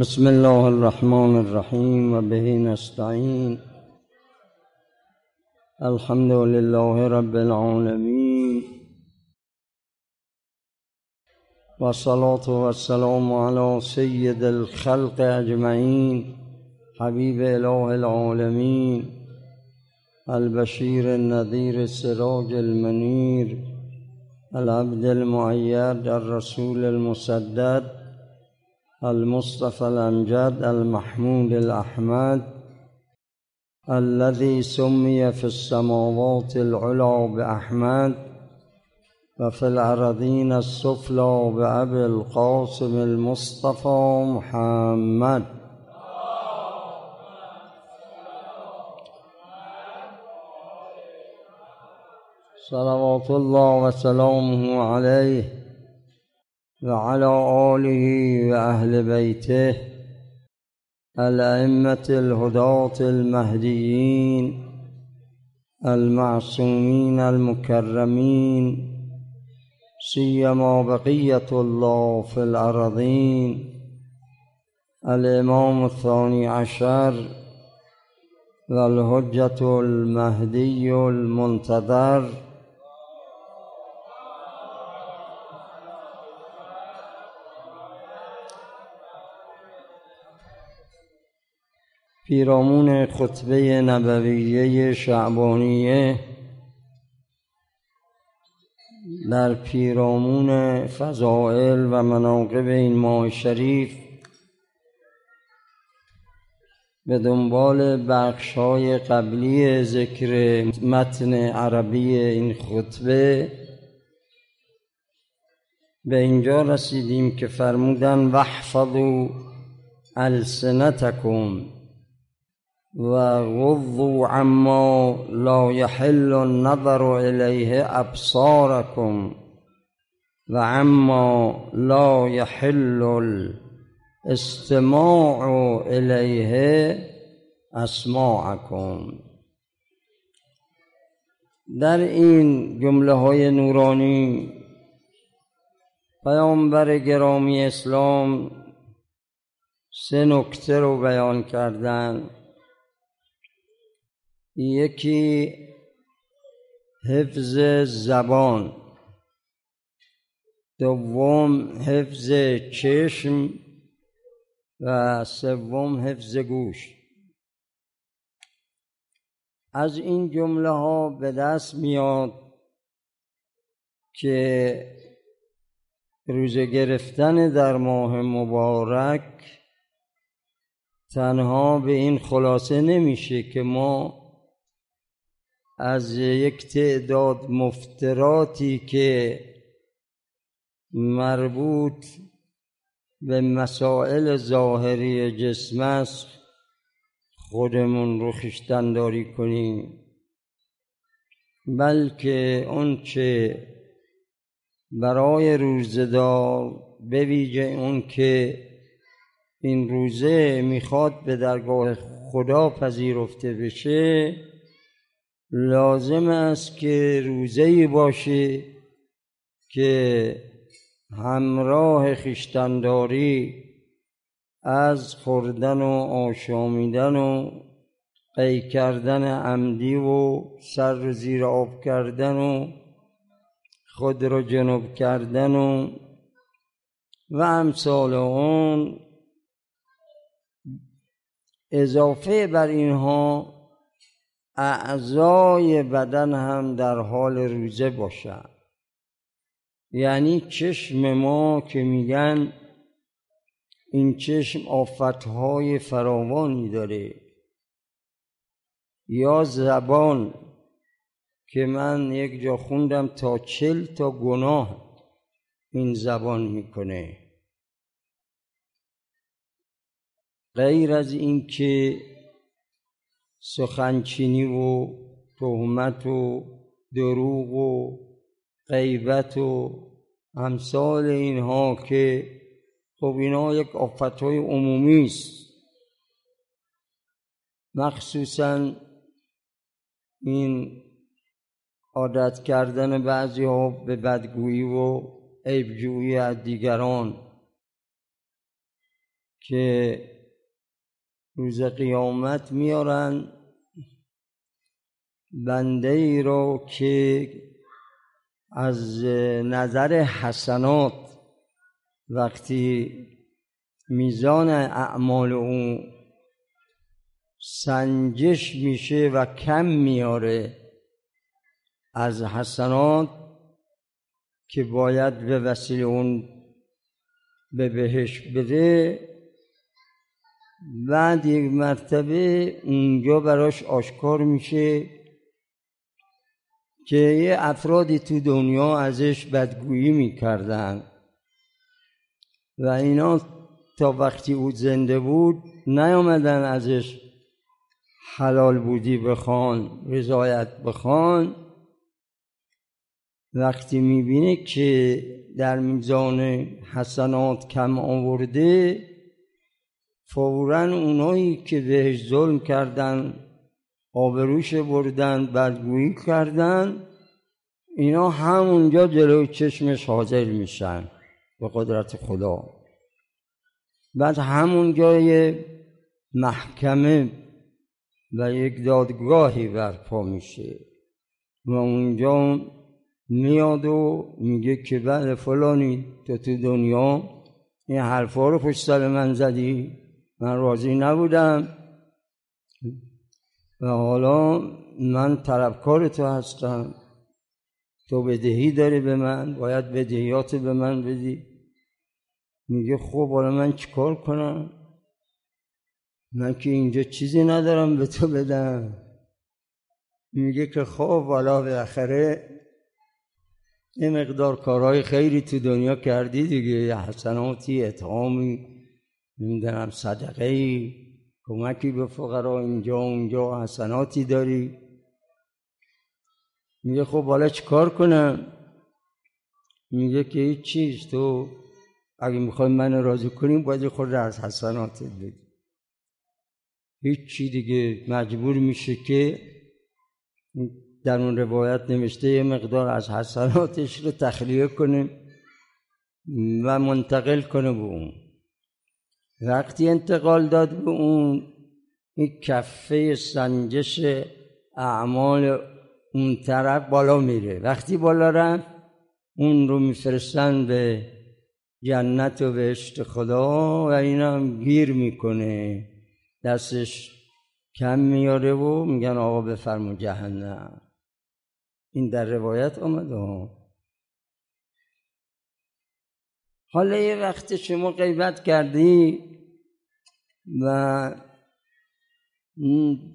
بسم الله الرحمن الرحیم و به نستعین. الحمد لله رب العالمین. و الصلاة و السلام على سید الخلق اجمعین حبیب اله العالمین البشیر النذیر السراج المنیر العبد المعید الرسول المسدد المصطفى الأمجد المحمود الأحمد الذي سمي في السماوات العلى بأحمد وفي الأراضين السفلى بأبي القاسم المصطفى محمد. صلوات الله وسلامه عليه. وعلى آله وأهل بيته الأئمة الهداة المهديين المعصومين المكرمين سيما بقية الله في الأرضين الإمام الثاني عشر والهجة المهدي المنتظر پیرامون خطبه نبویه شعبانیه در پیرامون فضائل و مناقب این ماه شریف به دنبال بخش های قبلی ذکر متن عربی این خطبه به اینجا رسیدیم که فرمودن وحفظوا السنتکم و غضوا عما لا يحل النظر الیه ابصارکم و عما لا يحل الاستماع الیه اسماعکم در این جمله های نورانی پیامبر گرامی اسلام سه نکته رو بیان کردند یکی حفظ زبان دوم حفظ چشم و سوم حفظ گوش. از این جمله ها به دست میاد که روزه گرفتن در ماه مبارک تنها به این خلاصه نمیشه که ما از یک تعداد مفتراتی که مربوط به مسائل ظاهری جسم است خودمون رو خشتنداری کنیم بلکه اون چه برای روزدار به ویژه اون که این روزه می‌خواد به درگاه خدا پذیرفته بشه لازم است که روزه باشه که همراه خیشتنداری از خوردن و آشامیدن و قی کردن عمدی و سر زیر آب کردن و خود را جنوب کردن و و امثال اون اضافه بر اینها اعضای بدن هم در حال روزه باشد یعنی چشم ما که میگن این چشم آفتهای فراوانی داره. یا زبان که من یک جا خوندم تا چل تا گناه این زبان می‌کنه. غیر از این که سخنچینی و تهمت و دروغ و غیبت و امثال اینها که خب اینا یک آفتهای عمومی است. مخصوصا این عادت کردن بعضی ها به بدگویی و عیبجویی از دیگران که روز قیامت میارن. بنده ای رو که از نظر حسنات وقتی میزان اعمال او سنجش میشه و کم میاره از حسنات که باید به وسیله اون به بهش بده بعد یک مرتبه اونجا براش آشکار میشه که یه افرادی تو دنیا ازش بدگویی می‌کردن و اینا تا وقتی او زنده بود نیامدن ازش حلال بودی بخوان رضایت بخوان. وقتی می‌بینه که در میزان حسنات کم آورده فورا اونایی که بهش ظلم کردن آبروش بردن بدگویی کردن اینا همونجا جلوی چشمش حاضر میشن به قدرت خدا. بعد همون جای محکمه و یک دادگاهی برپا میشه و اونجا میاد و میگه که بله فلانی تو تو دنیا این حرفا رو پشت سر من زدی؟ من راضی نبودم. و حالا من طلبکار تو هستم. تو بدهی داری به من. باید بدهیات به من بدی. میگه خب حالا من چیکار کنم؟ من که اینجا چیزی ندارم به تو بدم. میگه که خب حالا بالاخره یه مقدار کارهای خیری تو دنیا کردی دیگه. یه حسناتی اتهامی. نمی‌دونم صدقه ای کمکی به فقرا اینجا اونجا حسناتی داری؟ میگه خب حالا چیکار کنم؟ میگه که هیچ چیز. تو اگه می‌خوای من راضی کنیم باید خود از حسناتت بدی. هیچ چی دیگه. مجبور میشه که در اون روایت نوشته یه مقدار از حسناتش رو تخلیه کنه و منتقل کنه به اون. وقتی انتقال داد به اون این کفه سنجش اعمال اون طرف بالا میره. وقتی بالا رفت اون رو میفرستن به جنت و بهشت خدا و این هم گیر می‌کنه. دستش کم میاره و میگن آقا بفرما جهنم. این در روایت آمده. حالا یه وقت شما غیبت کردی و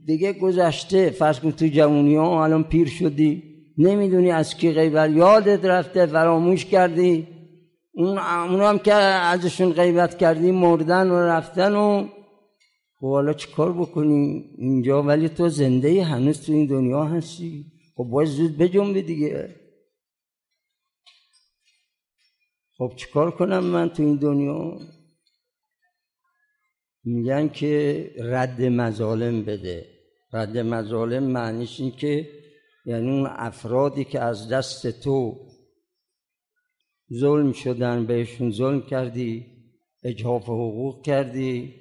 دیگه گذشته فرض کن تو جوونی ها الان پیر شدی نمی‌دونی از کی غیبت. یادت رفته فراموش کردی. اون هم که ازشون غیبت کردی مردن و رفتن و خب حالا چیکار بکنی؟ اینجا ولی تو زنده هنوز تو این دنیا هستی. خب باید زود بجنبی دیگه. خب چیکار کنم من تو این دنیا؟ میگن که رد مظالم بده. رد مظالم معنیش این که یعنی اون افرادی که از دست تو ظلم شدن بهشون ظلم کردی اجحاف حقوق کردی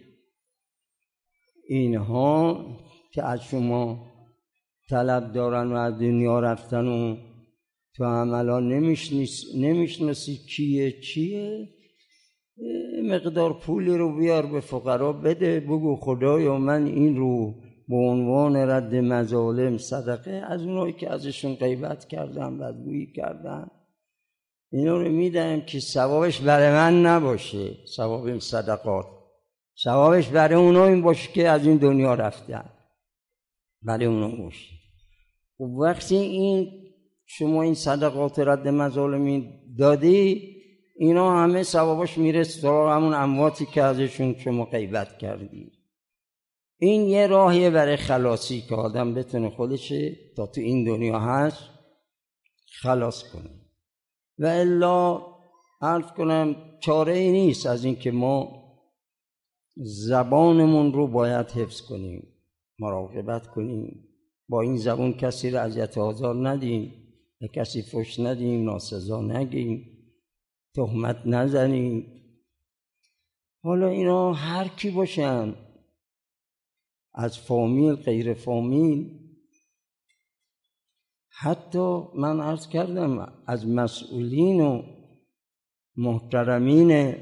اینها که از شما طلب دارن و از دنیا رفتن و تو عملا نمی‌شناسی کیه چیه؟ مقدار پولی رو بیار به فقرا بده بگو خدایا من این رو به عنوان رد مظالم صدقه از اونایی که ازشون غیبت کردم بدگویی کردم اینا رو میدم که ثوابش برای من نباشه ثواب این صدقات. ثوابش برای اونا این باشه که از این دنیا رفتن. برای اونا باشه. خب وقتی این شما این صدقات رد مظالمی دادی اینا همه ثوابش میره سراغ همون امواتی که ازشون شما غیبت کردی. این یه راهیه برای خلاصی که آدم بتونه خودش تا تو این دنیا هست خلاص کنه. و الا عرض کنم چاره ای نیست از اینکه ما زبانمون رو باید حفظ کنیم مراقبت کنیم. با این زبان کسی را اذیت آزار ندیم به کسی فش ندیم ناسزا نگیم. تهمت نزنیم. حالا اینا هر کی باشن از فامیل غیر فامیل. حتی من عرض کردم از مسئولین و محترمین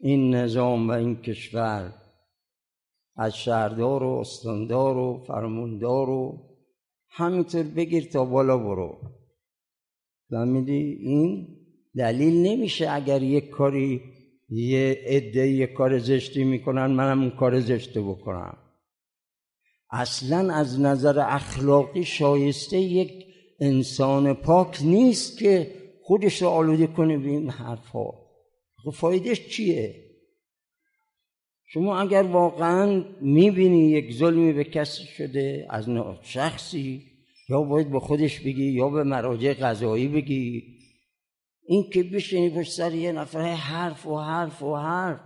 این نظام و این کشور از شهردار و استاندار و فرماندار و همینطور بگیر تا بالا برو. فهمیدی این؟ دلیل نمیشه اگر یک کاری یه عده یک کار زشتی می‌کنن منم اون کار زشته بکنم. اصلا از نظر اخلاقی شایسته یک انسان پاک نیست که خودش رو آلوده کنه به این حرفها. خب فایدهش چیه؟ شما اگر واقعا می‌بینی یک ظلمی به کسی شده از شخصی یا باید به خودش بگی یا به مراجع قضایی بگی این که بشینی پشت سر یه نفر حرف و حرف و حرف.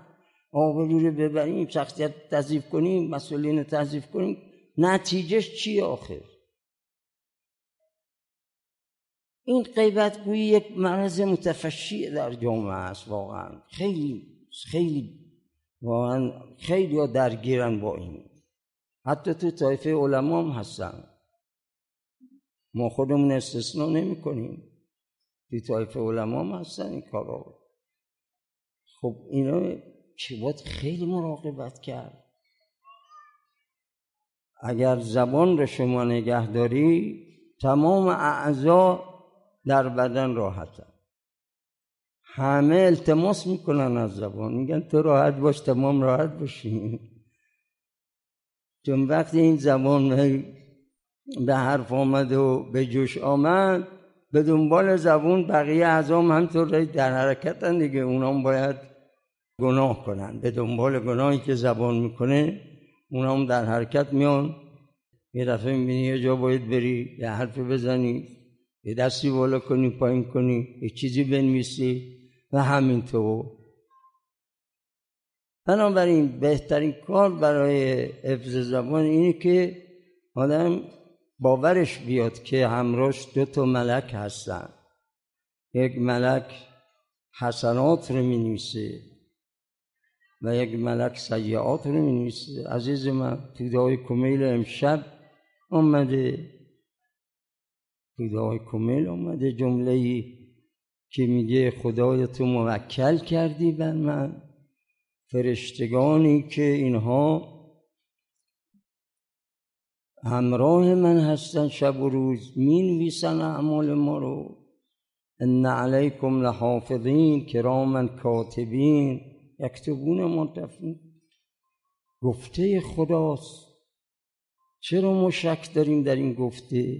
آبرو رو ببریم شخصیت تضیف کنیم مسئولین رو تضیف کنیم. نتیجهش چیه آخر؟ این غیبت گویی یک مرض متفشی در جامعه است واقعا. خیلی خیلی واقعا خیلی درگیرن با این. حتی تو طایفه علما هم هستن. ما خودمون استثنا نمی کنیم تو طایفه علما هم هستن این کارا. خب اینا چه باید خیلی مراقبت کرد. اگر زبان رو شما نگهداری تمام اعضا در بدن راحتن. همه التماس می‌کنن از زبان. میگن تو راحت باش تمام راحت باشیم چون وقتی این زبان به حرف آمد و به جوش آمد به دنبال زبون بقیه اعضام همطور در حرکتن دیگه اونام باید گناه کنن. به دنبال گناهی که زبان می‌کنه اونام در حرکت میان. یه دفعه می‌بینی یه جا باید بری یه حرف بزنی یه دستی بالا کنی پایین کنی یه چیزی بنویسی و همینطور. بنابراین بهترین کار برای حفظ زبان اینه که آدم باورش بیاد که همراش دو تا ملک هستن. یک ملک حسنات رو می نویسه و یک ملک سیعات رو می نویسه عزیز من تو دعای کمیل امشب آمده تو دعای کمیل آمده جمله ای که میگه خدای تو موکل کردی بر من. فرشتگانی که اینها همراه من هستن شب و روز می‌نویسن اعمال ما رو. ان علیکم لحافظین کراما کاتبین. یکتبون منتفین گفته خداست. چرا ما شک داریم در این گفته؟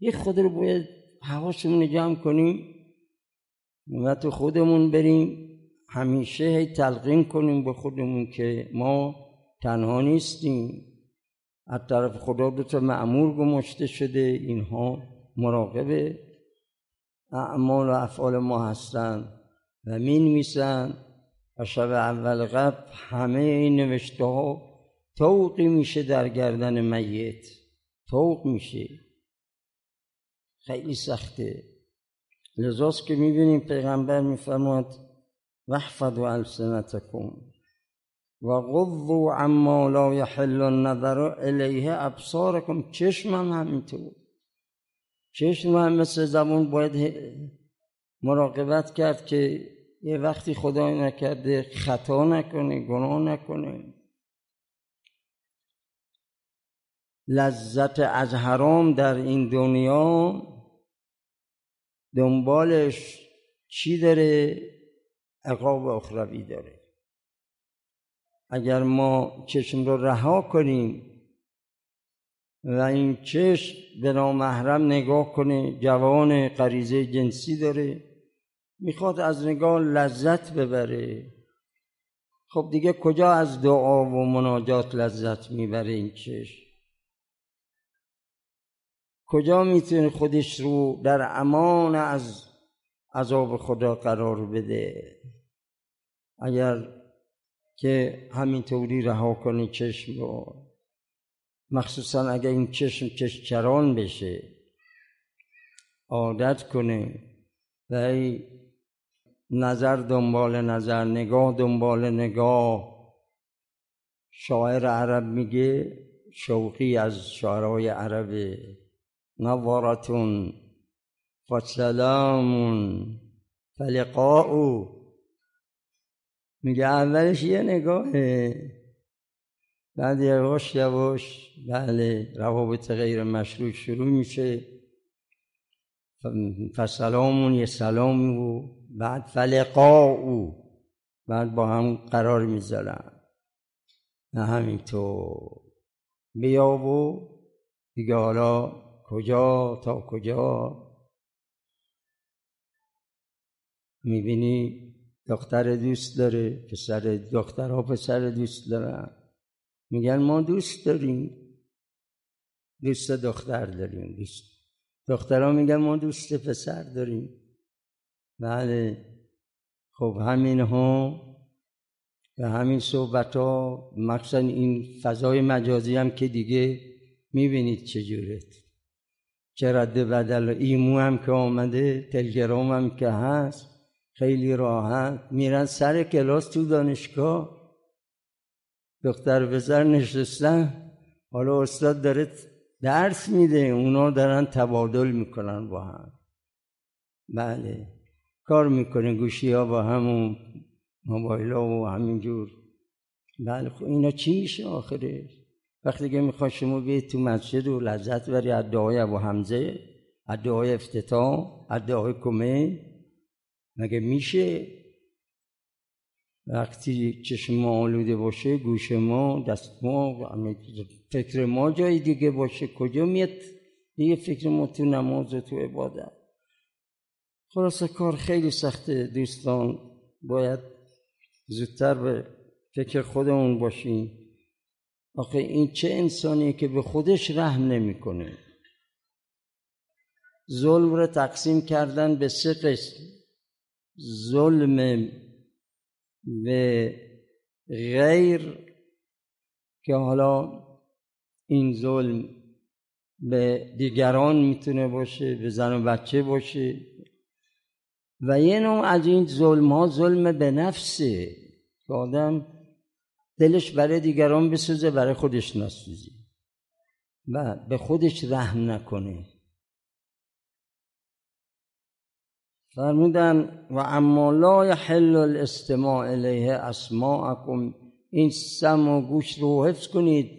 یه خود رو باید حواسمون جمع کنیم. و تو خودمون بریم. همیشه هی تلقین کنیم به خودمون که ما تنها نیستیم. از طرف خدا دو تا معمور گماشته شده اینها مراقب اعمال و افعال ما هستند و می نویسن و شب اول قبل همه این نوشته ها توقی میشه در گردن میت توق میشه. خیلی سخته. لذاست که می‌بینیم پیغمبر میفرماد وحفظ و السنتکم و غضو عما لا یحل النظر الیه ابصارکم چشم هم همینطور چشم هم مثل زبون باید مراقبت کرد که یه وقتی خدای نکرده خطا نکنه گناه نکنه. لذت از حرام در این دنیا دنبالش چی داره؟ عقاب اخروی داره. اگر ما چشم رو رها کنیم و این چشم به نامحرم نگاه کنه جوان غریزه جنسی داره می‌خواد از نگاه لذت ببره. خب دیگه کجا از دعا و مناجات لذت می‌بره این چشم؟ کجا می‌تونه خودش رو در امان از عذاب خدا قرار بده؟ اگر که همینطوری رها کنه چشم رو. مخصوصا اگر این چشم چشچران بشه عادت کنه و نظر دنبال نظر نگاه دنبال نگاه. شاعر عرب میگه شوقی از شعرهای عربه نوارتون فسلامون فلقاء میگه اولش یه نگاهه. بعد یواش یواش بله روابط غیر مشروع شروع میشه. فسلامون یه سلامی و بعد فلقاء بعد با هم قرار می‌ذارن. نه همینطور. بیا و دیگه حالا کجا تا کجا؟ می‌بینی دختر دوست داره پسر دخترها پسر دوست دارن. میگن ما دوست داریم. دوست دختر داریم. دوست دخترها میگن ما دوست پسر داریم. بله. خب همین ها و همین صحبت ها مخصوصا این فضای مجازی هم که دیگه می‌بینید چجوره چه رد بدل ایمو هم که آمده تلگرام هم که هست. خیلی راحت میرن سر کلاس تو دانشگاه. دختر پسر نشستن. حالا استاد داره درس میده. اونا دارن تبادل می‌کنن با هم. بله. کار می‌کنه. گوشی ها با همون موبایل ها و همینجور. بله. خب اینا چی میشه آخره؟ وقتی که می‌خواد شما بیاید تو مسجد و لذت بری از دعای ابو حمزه از دعای افتتاح از دعای مگه میشه وقتی چشم ما آلوده باشه گوش ما دست ما فکر ما جای دیگه باشه؟ کجا میاد دیگه فکر ما تو نماز و تو عبادت؟ خلاصه کار خیلی سخته دوستان. باید زودتر به فکر خودمون باشیم. آخه این چه انسانیه که به خودش رحم نمی‌کنه؟ ظلم رو تقسیم کردن به سه قسم. ظلم به غیر که حالا این ظلم به دیگران می‌تونه باشه به زن و بچه باشه. و یه نوع از این ظلم ها ظلم به نفسه که آدم دلش برای دیگران بسوزه برای خودش نسوزه و به خودش رحم نکنه. فرمودن و اما لا یحل الاستماع الیه اسماعکم. این سم و گوش رو حفظ کنید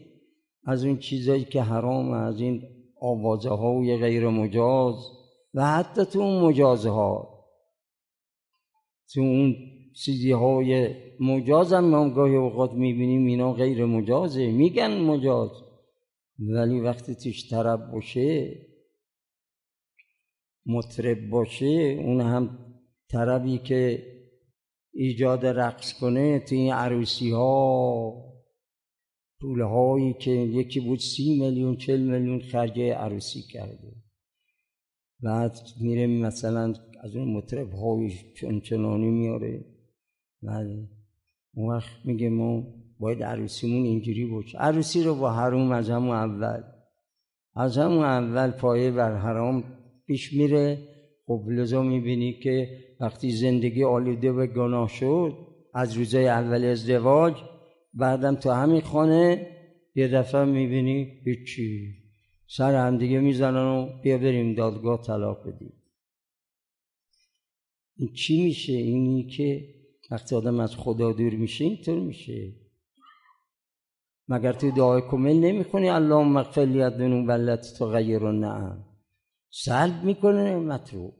از اون چیزایی که حرام از این آوازه های غیر مجاز و حتی تو اون مجازه ها تو اون چیزی های مجاز هم ما گاهی اوقات می‌بینیم اینا غیر مجازه. میگن مجاز ولی وقتی توش طرب باشه مطرب باشه اون هم طربی که ایجاد رقص کنه توی این عروسی ها هایی که یکی بود سی میلیون چل میلیون خرجه عروسی کرده. بعد میره مثلا از اون مطرب های چنچنانی میاره. بعد اون وقت میگه ما باید عروسیمون اینجوری باشه. عروسی رو با حروم از همون اول از همون اول پایه بر حرام پیش میره. خب لذا می‌بینی که وقتی زندگی آلوده و گناه شد از روزای اول ازدواج بعدم تو همین خانه یه دفعه می‌بینی هیچی. سر هم دیگه می‌زنن و بیا بریم دادگاه طلاق بدیم. این چی میشه؟ اینی که وقتی آدم از خدا دور میشه اینطور میشه. مگر تو دعای کمل نمی‌خونی؟ اللهم مغفر لی الذنوب التي تغیر النعم سلب می‌کنه نعمت رو.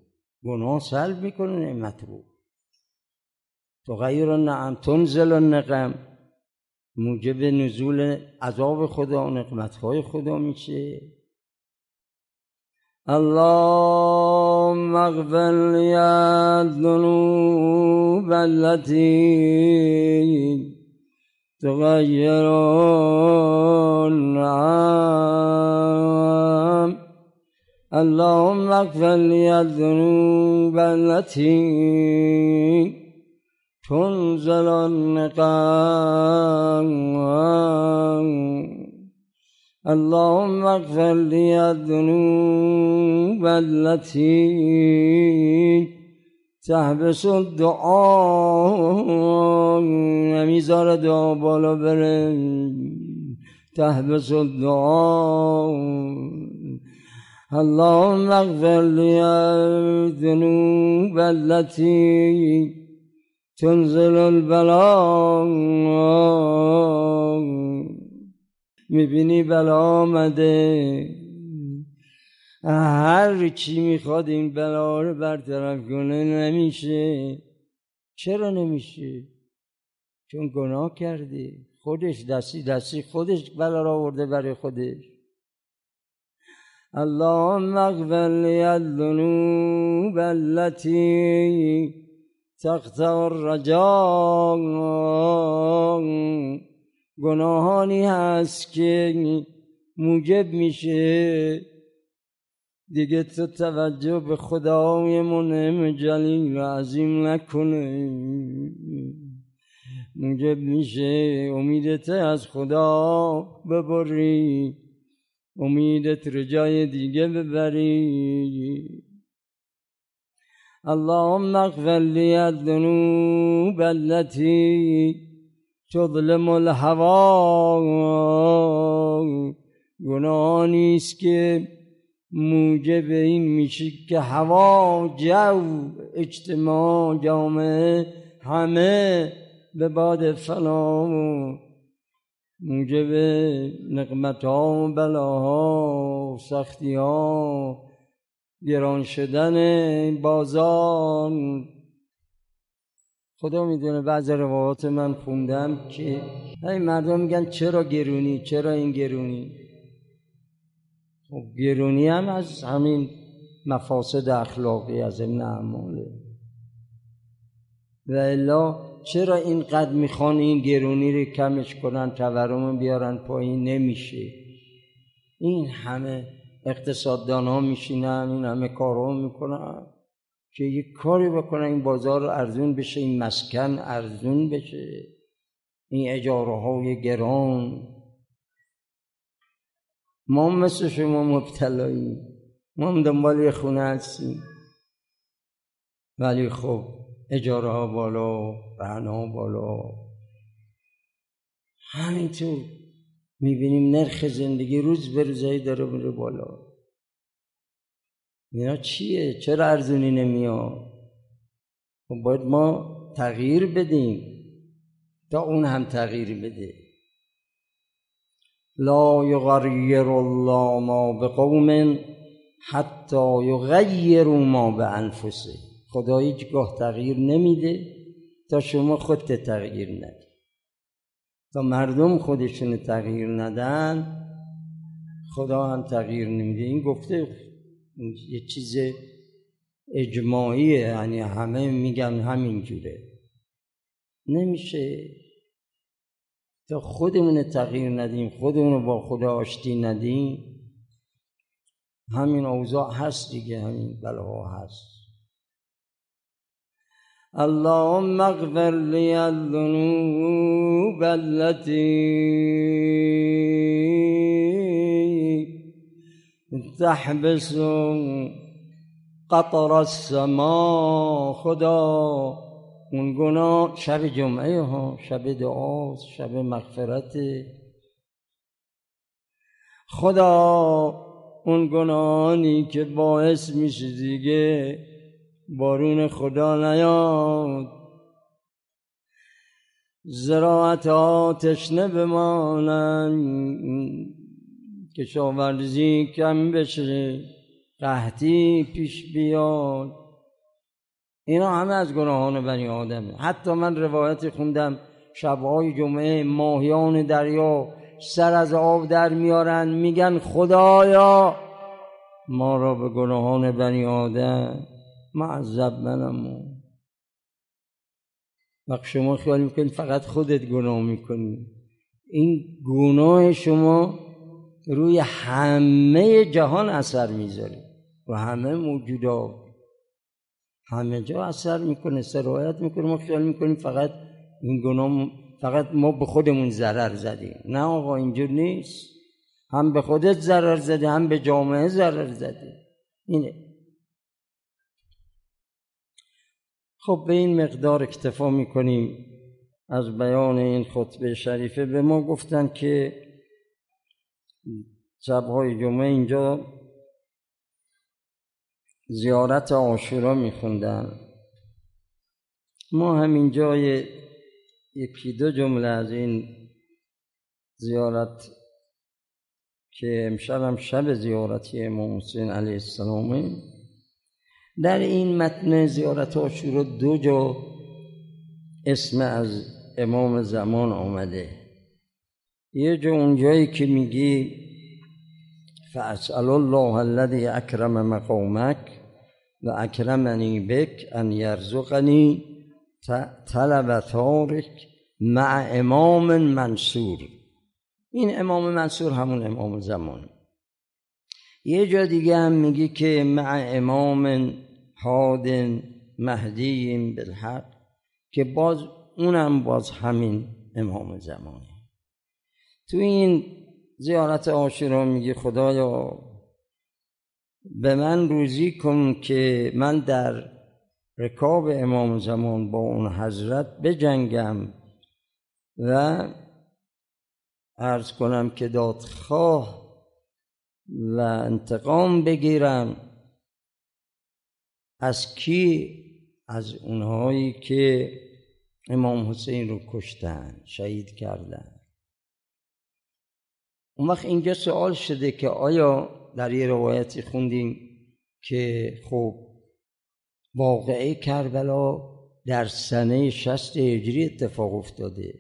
گناه سلب می‌کنه نعمت رو. تغیر النعم تنزل النقم موجب نزول عذاب خدا و نقمتهای خدا میشه. اللهم اغفر لی الذنوب التي تغیر النعم اللهم اغفر لي الذنوب التي تنزل النقام. اللهم اغفر لي الذنوب التي تحبس دعا نمی‌ذاره دعا بالا بره. تحبس دعا اللهم اغفر لي الذنوب التي تنزل البلاء می‌بینی بلا آمده. هر چی می‌خواد این بلا رو برطرف کنه نمیشه. چرا نمیشه؟ چون گناه کردی. خودش دستی دستی خودش بلا را آورده برای خودش. اللهم اغفر لی الذنوب التي تقطع الرجا گناهانی هست که موجب میشه. دیگه تو توجه به خدای منعم جلیل و عظیم نکنه. موجب میشه. امیدت از خدا ببری. امیدت رجای دیگه ببری اللهم اغفر لي الذنوب التي تظلم الهوا گناهانی است که موجب این میشه که هوا جو اجتماع جامعه همه به باد فنا. موجب نقمت ها و بلاها و سختی ها گران شدن بازار. خدا می‌دونه بعض روایات من خوندم که هی مردم میگن چرا گرونی؟ چرا این گرونی؟ خب گرونی هم از همین مفاسد اخلاقی از این اعماله. و الا چرا اینقدر می‌خوان این گرونی رو کمش کنن تورم بیارن پایین؟ نمیشه. این همه اقتصاددان ها میشینن این همه کارها می‌کنن. که یک کاری بکنن؟ این بازار ارزون بشه این مسکن ارزون بشه. این اجاره های گران. ما مثل شما مبتلایی ما هم دنبال خونه هستیم. ولی خب اجاره ها بالا ها بالا. همینطور می‌بینیم نرخ زندگی روز به روزایی داره میره بالا. اینا چیه؟ چرا ارزونی نمیاد؟ خب باید ما تغییر بدیم تا اون هم تغییر بده. لا یغیر الله ما به قوم حتی یغیروا ما به انفسه خدا هیچگاه تغییر نمیده تا شما خودت تغییر ندی. تا مردم خودشون تغییر ندن خدا هم تغییر نمیده. این گفته یه چیز اجماعیه یعنی همه میگن همین جوره. نمیشه تا خودمون تغییر ندیم خودمون با خدا آشتی ندیم. همین اوضاع هست دیگه همین بلاها هست. اللهم اغفر لي الذنوب التي تحبس قطر السما خدا اون گناه شب جمعه ها شب دعا شب مغفرت خدا اون گناهانی که باعث میشه دیگه بارون خدا نیاد. زراعت ها تشنه بمانن کشاورزی کم بشه قحطی پیش بیاد. اینا همه از گناهان بنی آدمه. حتی من روایتی خوندم شبهای جمعه ماهیان دریا سر از آب در میارن میگن خدایا ما را به گناهان بنی آدم معذب منم وقت شما خیال می‌کنید فقط خودت گناه می‌کنی. این گناه شما روی همه جهان اثر می‌ذاره و همه موجودات همه جا اثر می‌کنه سرایت می‌کنه. ما خیال می‌کنیم فقط این گناه فقط ما به خودمون ضرر زدیم. نه آقا اینجور نیست. هم به خودت ضرر زدی هم به جامعه ضرر زدی. اینه. خب به این مقدار اکتفا می‌کنیم از بیان این خطبه شریفه. به ما گفتن که شبهای جمعه اینجا زیارت آشورا میخوندن. ما همین جای یکی دو جمله از این زیارت که امشب هم شب زیارتی امام حسین علیه السلامه در این متن زیارت آشورا دو جا اسم از امام زمان آمده. یه جا اونجایی که میگی فاسال الله الذي اکرم مقامک و اکرمنی بک ان یرزقنی طلب تارک مع امام منصور. این امام منصور همون امام زمان. یه جا دیگه هم میگی که مع امام حاد مهدی بالحق که باز اونم باز همین امام زمانه. تو این زیارت آشورا میگه خدایا به من روزی کن که من در رکاب امام زمان با اون حضرت بجنگم و ارز کنم که دادخواه و انتقام بگیرم. از کی؟ از اونهایی که امام حسین رو کشتن شهید کردن. اون وقت اینجا سوال شده که آیا در یه روایتی خوندیم که خب واقعه کربلا در سنه شست هجری اتفاق افتاده.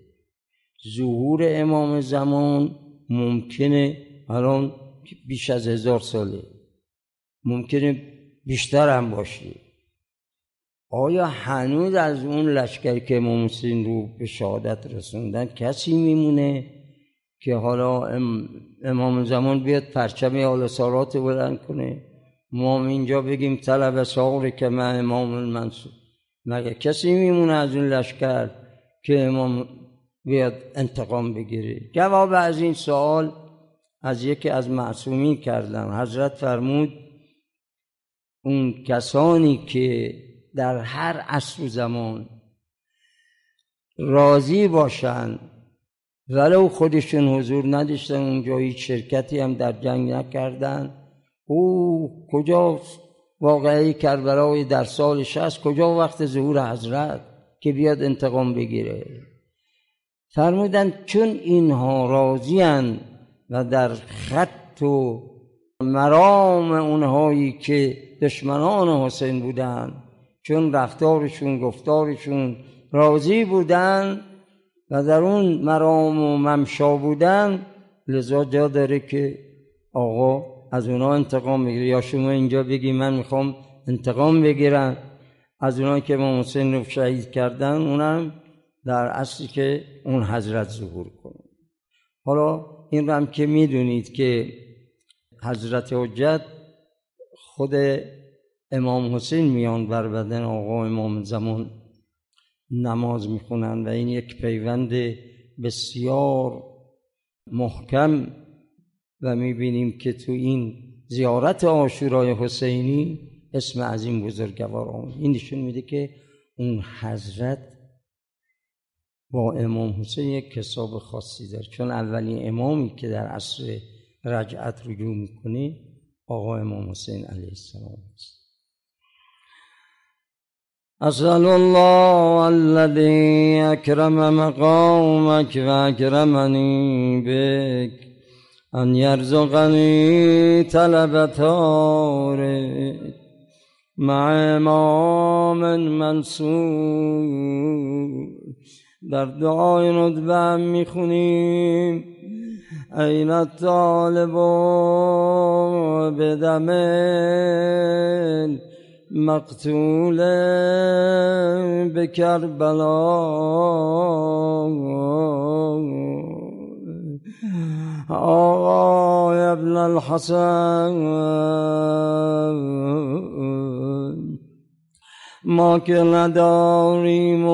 ظهور امام زمان ممکنه الان بیش از هزار ساله. ممکنه بیشتر هم باشه. آیا هنوز از اون لشکر که امام حسین رو به شهادت رسوندن کسی میمونه که حالا امام زمان بیاد پرچم آل سالات بلند کنه؟ ما اینجا بگیم طلب ساقر که من امام منصور مگه کسی میمونه از اون لشکر که امام بیاد انتقام بگیره؟ جواب از این سوال از یکی از معصومی کردم. حضرت فرمود اون کسانی که در هر عصر و زمان راضی باشن ولو خودشون حضور نداشتن اونجا هیچ شرکتی هم در جنگ نکردن. او کجاست واقعی کربلای در سال شست کجا وقت ظهور حضرت که بیاد انتقام بگیره؟ فرمودن چون اینها راضیان و در خط و مرام اونهایی که دشمنان حسین بودن چون رفتارشون گفتارشون راضی بودن و در اون مرام و ممشا بودن لذا جا داره که آقا از اونا انتقام بگیره. یا شما اینجا بگی من می‌خوام انتقام بگیرم. از اونایی که امام حسین رو شهید کردن اونم در اصلی که اون حضرت ظهور کنه. حالا این رو هم که می‌دونید که حضرت حجت خود امام حسین میان بر بدن آقا امام زمان نماز می‌خونن و این یک پیوند بسیار محکم و می‌بینیم که تو این زیارت آشورای حسینی اسم از این بزرگوار آمد. این نشون میده که اون حضرت با امام حسین یک کساب خاصی داره. چون اولین امامی که در عصر رجعت رجوع می‌کنه آقا امام حسین علیه السلام است. أسأل الله الذي أكرم مقامك وأكرمني بك أن يرزقني طلب تارك مع إمام منصور. در دعای ندبه می‌خونیم این طالب بدمن مقتول به کربلا آقای ابن الحسن ما که نداریم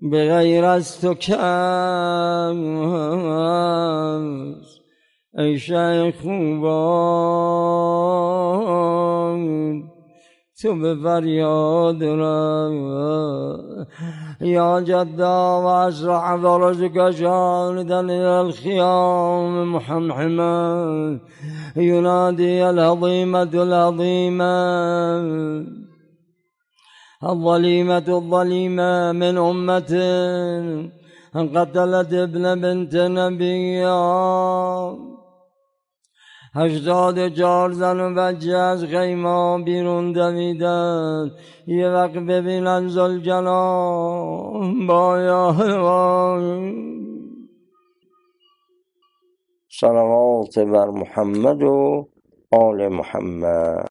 به غیر از تو کم ای شیخ خوبان تبريود يا جدة واسرع فرجك شاردا إلى الخيام محمحما ينادي الهضيمة الهضيمة الظليمة الظليمة من أمة قتلت ابن بنت نبيا هشتاد چهار زن و بچه از خیمه بیرون دویدن. یه وقت ببینن زلجلال باید صلوات بر محمد و آل محمد.